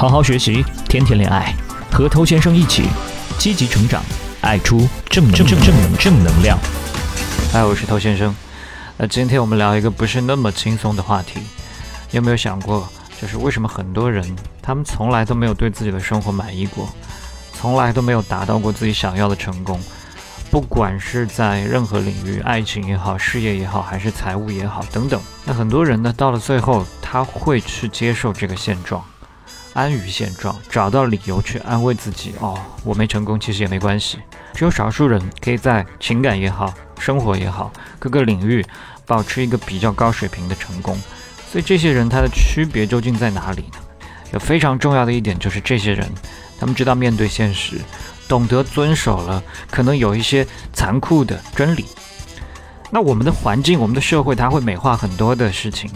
好好学习，天天恋爱，和头先生一起积极成长，爱出正正正正正能量。嗨，我是头先生。那今天我们聊一个不是那么轻松的话题。有没有想过，就是为什么很多人他们从来都没有对自己的生活满意过，从来都没有达到过自己想要的成功？不管是在任何领域，爱情也好，事业也好，还是财务也好，等等。那很多人呢，到了最后，他会去接受这个现状，安于现状，找到理由去安慰自己。哦，我没成功，其实也没关系。只有少数人可以在情感也好，生活也好，各个领域保持一个比较高水平的成功。所以这些人他的区别究竟在哪里呢？有非常重要的一点就是，这些人他们知道面对现实。懂得遵守了，可能有一些残酷的真理。那我们的环境，我们的社会，它会美化很多的事情。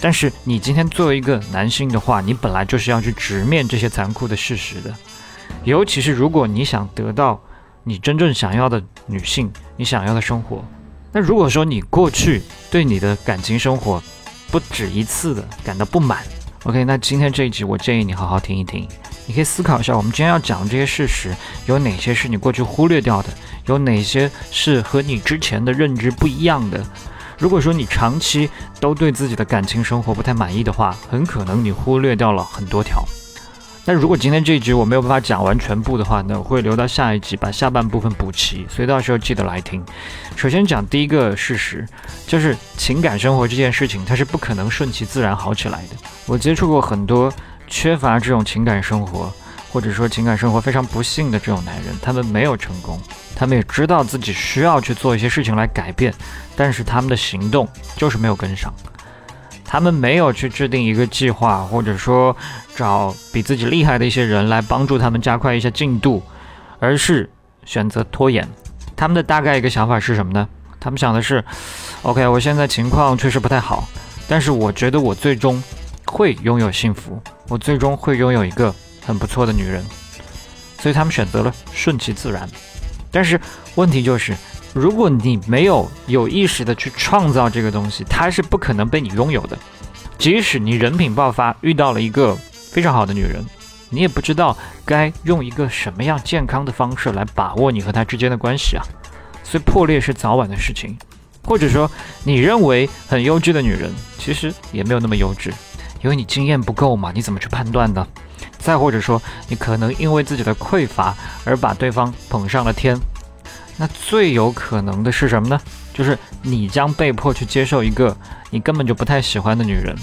但是你今天作为一个男性的话，你本来就是要去直面这些残酷的事实的。尤其是如果你想得到你真正想要的女性，你想要的生活。那如果说你过去对你的感情生活不止一次的感到不满，OK，那今天这一集我建议你好好听一听。你可以思考一下，我们今天要讲的这些事实，有哪些是你过去忽略掉的？有哪些是和你之前的认知不一样的？如果说你长期都对自己的感情生活不太满意的话，很可能你忽略掉了很多条。那如果今天这一集我没有办法讲完全部的话，呢我会留到下一集把下半部分补齐，所以到时候记得来听。首先讲第一个事实，就是情感生活这件事情，它是不可能顺其自然好起来的。我接触过很多。缺乏这种情感生活，或者说情感生活非常不幸的这种男人，他们没有成功，他们也知道自己需要去做一些事情来改变，但是他们的行动就是没有跟上，他们没有去制定一个计划，或者说找比自己厉害的一些人来帮助他们加快一下进度，而是选择拖延。他们的大概一个想法是什么呢？他们想的是，OK，我现在情况确实不太好，但是我觉得我最终。会拥有幸福，我最终会拥有一个很不错的女人，所以他们选择了顺其自然。但是问题就是，如果你没有有意识的去创造这个东西，它是不可能被你拥有的。即使你人品爆发，遇到了一个非常好的女人，你也不知道该用一个什么样健康的方式来把握你和她之间的关系啊。所以破裂是早晚的事情，或者说你认为很优质的女人，其实也没有那么优质。因为你经验不够嘛，你怎么去判断呢？再或者说，你可能因为自己的匮乏而把对方捧上了天，那最有可能的是什么呢？就是你将被迫去接受一个你根本就不太喜欢的女人，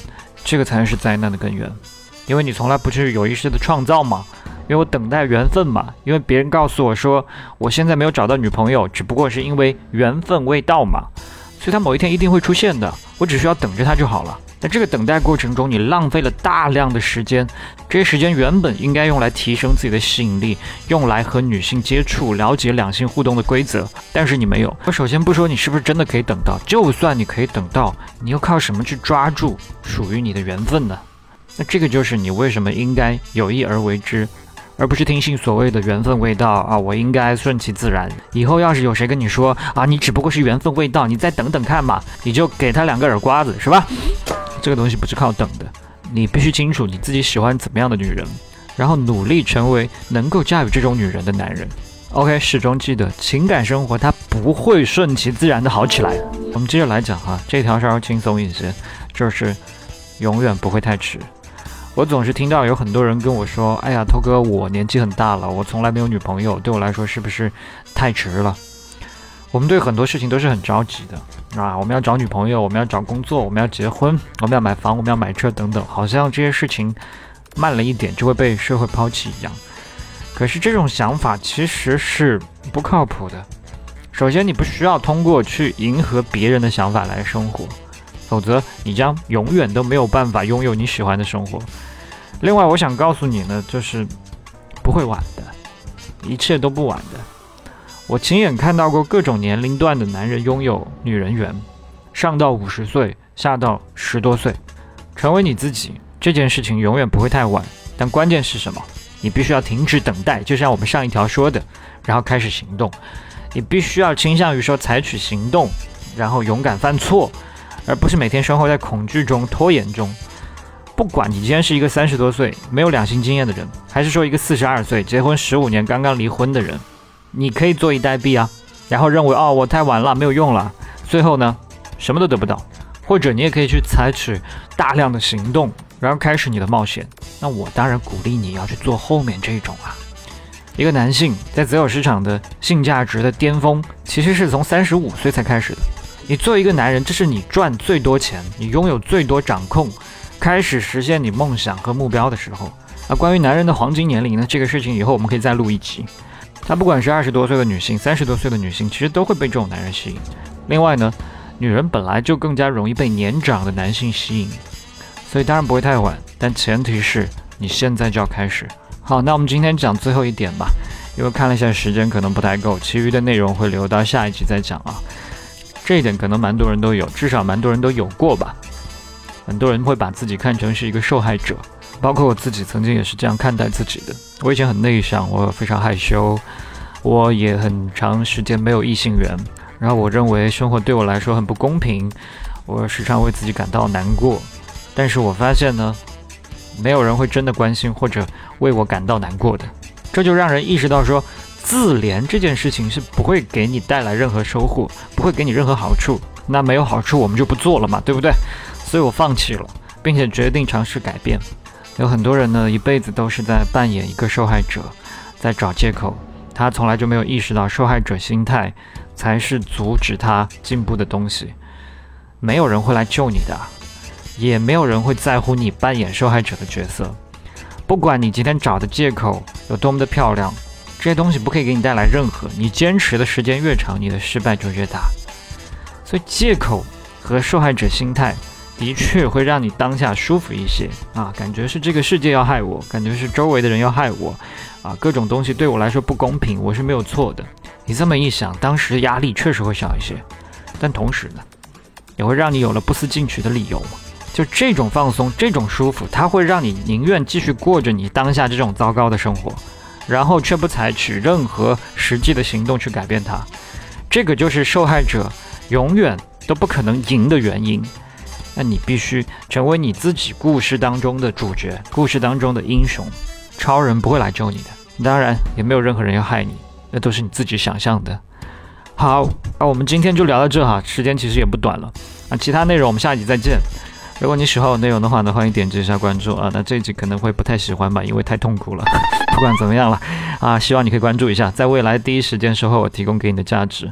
这个才是灾难的根源。因为你从来不去有意识的创造嘛，因为我等待缘分嘛，因为别人告诉我说我现在没有找到女朋友，只不过是因为缘分未到嘛，所以他某一天一定会出现的，我只需要等着他就好了。在这个等待过程中，你浪费了大量的时间，这些时间原本应该用来提升自己的吸引力，用来和女性接触、了解两性互动的规则，但是你没有。我首先不说你是不是真的可以等到，就算你可以等到，你又靠什么去抓住属于你的缘分呢？那这个就是你为什么应该有意而为之，而不是听信所谓的缘分未到啊！我应该顺其自然。以后要是有谁跟你说啊，你只不过是缘分未到，你再等等看嘛，你就给他两个耳刮子，是吧？这个东西不是靠等的，你必须清楚你自己喜欢怎么样的女人，然后努力成为能够驾驭这种女人的男人。OK，始终记得情感生活它不会顺其自然的好起来。我们接着来讲哈，这条稍微轻松一些，就是永远不会太迟。我总是听到有很多人跟我说：“哎呀，涛哥，我年纪很大了，我从来没有女朋友，对我来说是不是太迟了？”我们对很多事情都是很着急的啊！我们要找女朋友，我们要找工作，我们要结婚，我们要买房，我们要买车等等，好像这些事情慢了一点就会被社会抛弃一样。可是这种想法其实是不靠谱的。首先，你不需要通过去迎合别人的想法来生活，否则你将永远都没有办法拥有你喜欢的生活。另外，我想告诉你呢，就是不会晚的，一切都不晚的。我亲眼看到过各种年龄段的男人拥有女人缘，上到五十岁，下到十多岁，成为你自己这件事情永远不会太晚。但关键是什么？你必须要停止等待，就像我们上一条说的，然后开始行动。你必须要倾向于说采取行动，然后勇敢犯错，而不是每天生活在恐惧中、拖延中。不管你今天是一个三十多岁没有两性经验的人，还是说一个四十二岁结婚十五年刚刚离婚的人，你可以坐以待毙啊，然后认为哦我太晚了没有用了，最后呢什么都得不到，或者你也可以去采取大量的行动，然后开始你的冒险。那我当然鼓励你要去做后面这种啊。一个男性在择偶市场的性价值的巅峰，其实是从三十五岁才开始的。你作为一个男人，这是你赚最多钱，你拥有最多掌控。开始实现你梦想和目标的时候，那关于男人的黄金年龄呢？这个事情以后我们可以再录一集。他不管是二十多岁的女性，三十多岁的女性，其实都会被这种男人吸引。另外呢，女人本来就更加容易被年长的男性吸引，所以当然不会太晚，但前提是你现在就要开始。好，那我们今天讲最后一点吧，因为看了一下时间可能不太够，其余的内容会留到下一集再讲啊。这一点可能蛮多人都有，至少蛮多人都有过吧。很多人会把自己看成是一个受害者，包括我自己曾经也是这样看待自己的。我以前很内向，我非常害羞，我也很长时间没有异性缘。然后我认为生活对我来说很不公平，我时常为自己感到难过。但是我发现呢，没有人会真的关心或者为我感到难过的。这就让人意识到说，自怜这件事情是不会给你带来任何收获，不会给你任何好处。那没有好处，我们就不做了嘛，对不对？所以我放弃了，并且决定尝试改变。有很多人呢，一辈子都是在扮演一个受害者，在找借口。他从来就没有意识到，受害者心态才是阻止他进步的东西。没有人会来救你的，也没有人会在乎你扮演受害者的角色。不管你今天找的借口有多么的漂亮，这些东西不可以给你带来任何。你坚持的时间越长，你的失败就越大。所以，借口和受害者心态。的确会让你当下舒服一些啊，感觉是这个世界要害我，感觉是周围的人要害我，啊，各种东西对我来说不公平，我是没有错的。你这么一想，当时压力确实会小一些，但同时呢，也会让你有了不思进取的理由。就这种放松，这种舒服，它会让你宁愿继续过着你当下这种糟糕的生活，然后却不采取任何实际的行动去改变它。这个就是受害者永远都不可能赢的原因。那你必须成为你自己故事当中的主角，故事当中的英雄。超人不会来救你的，当然也没有任何人要害你，那都是你自己想象的。好，那我们今天就聊到这哈，时间其实也不短了。啊，其他内容我们下一集再见。如果你喜欢我内容的话呢，欢迎点击一下关注啊。那这一集可能会不太喜欢吧，因为太痛苦了。不管怎么样了啊，希望你可以关注一下，在未来第一时间收获我提供给你的价值。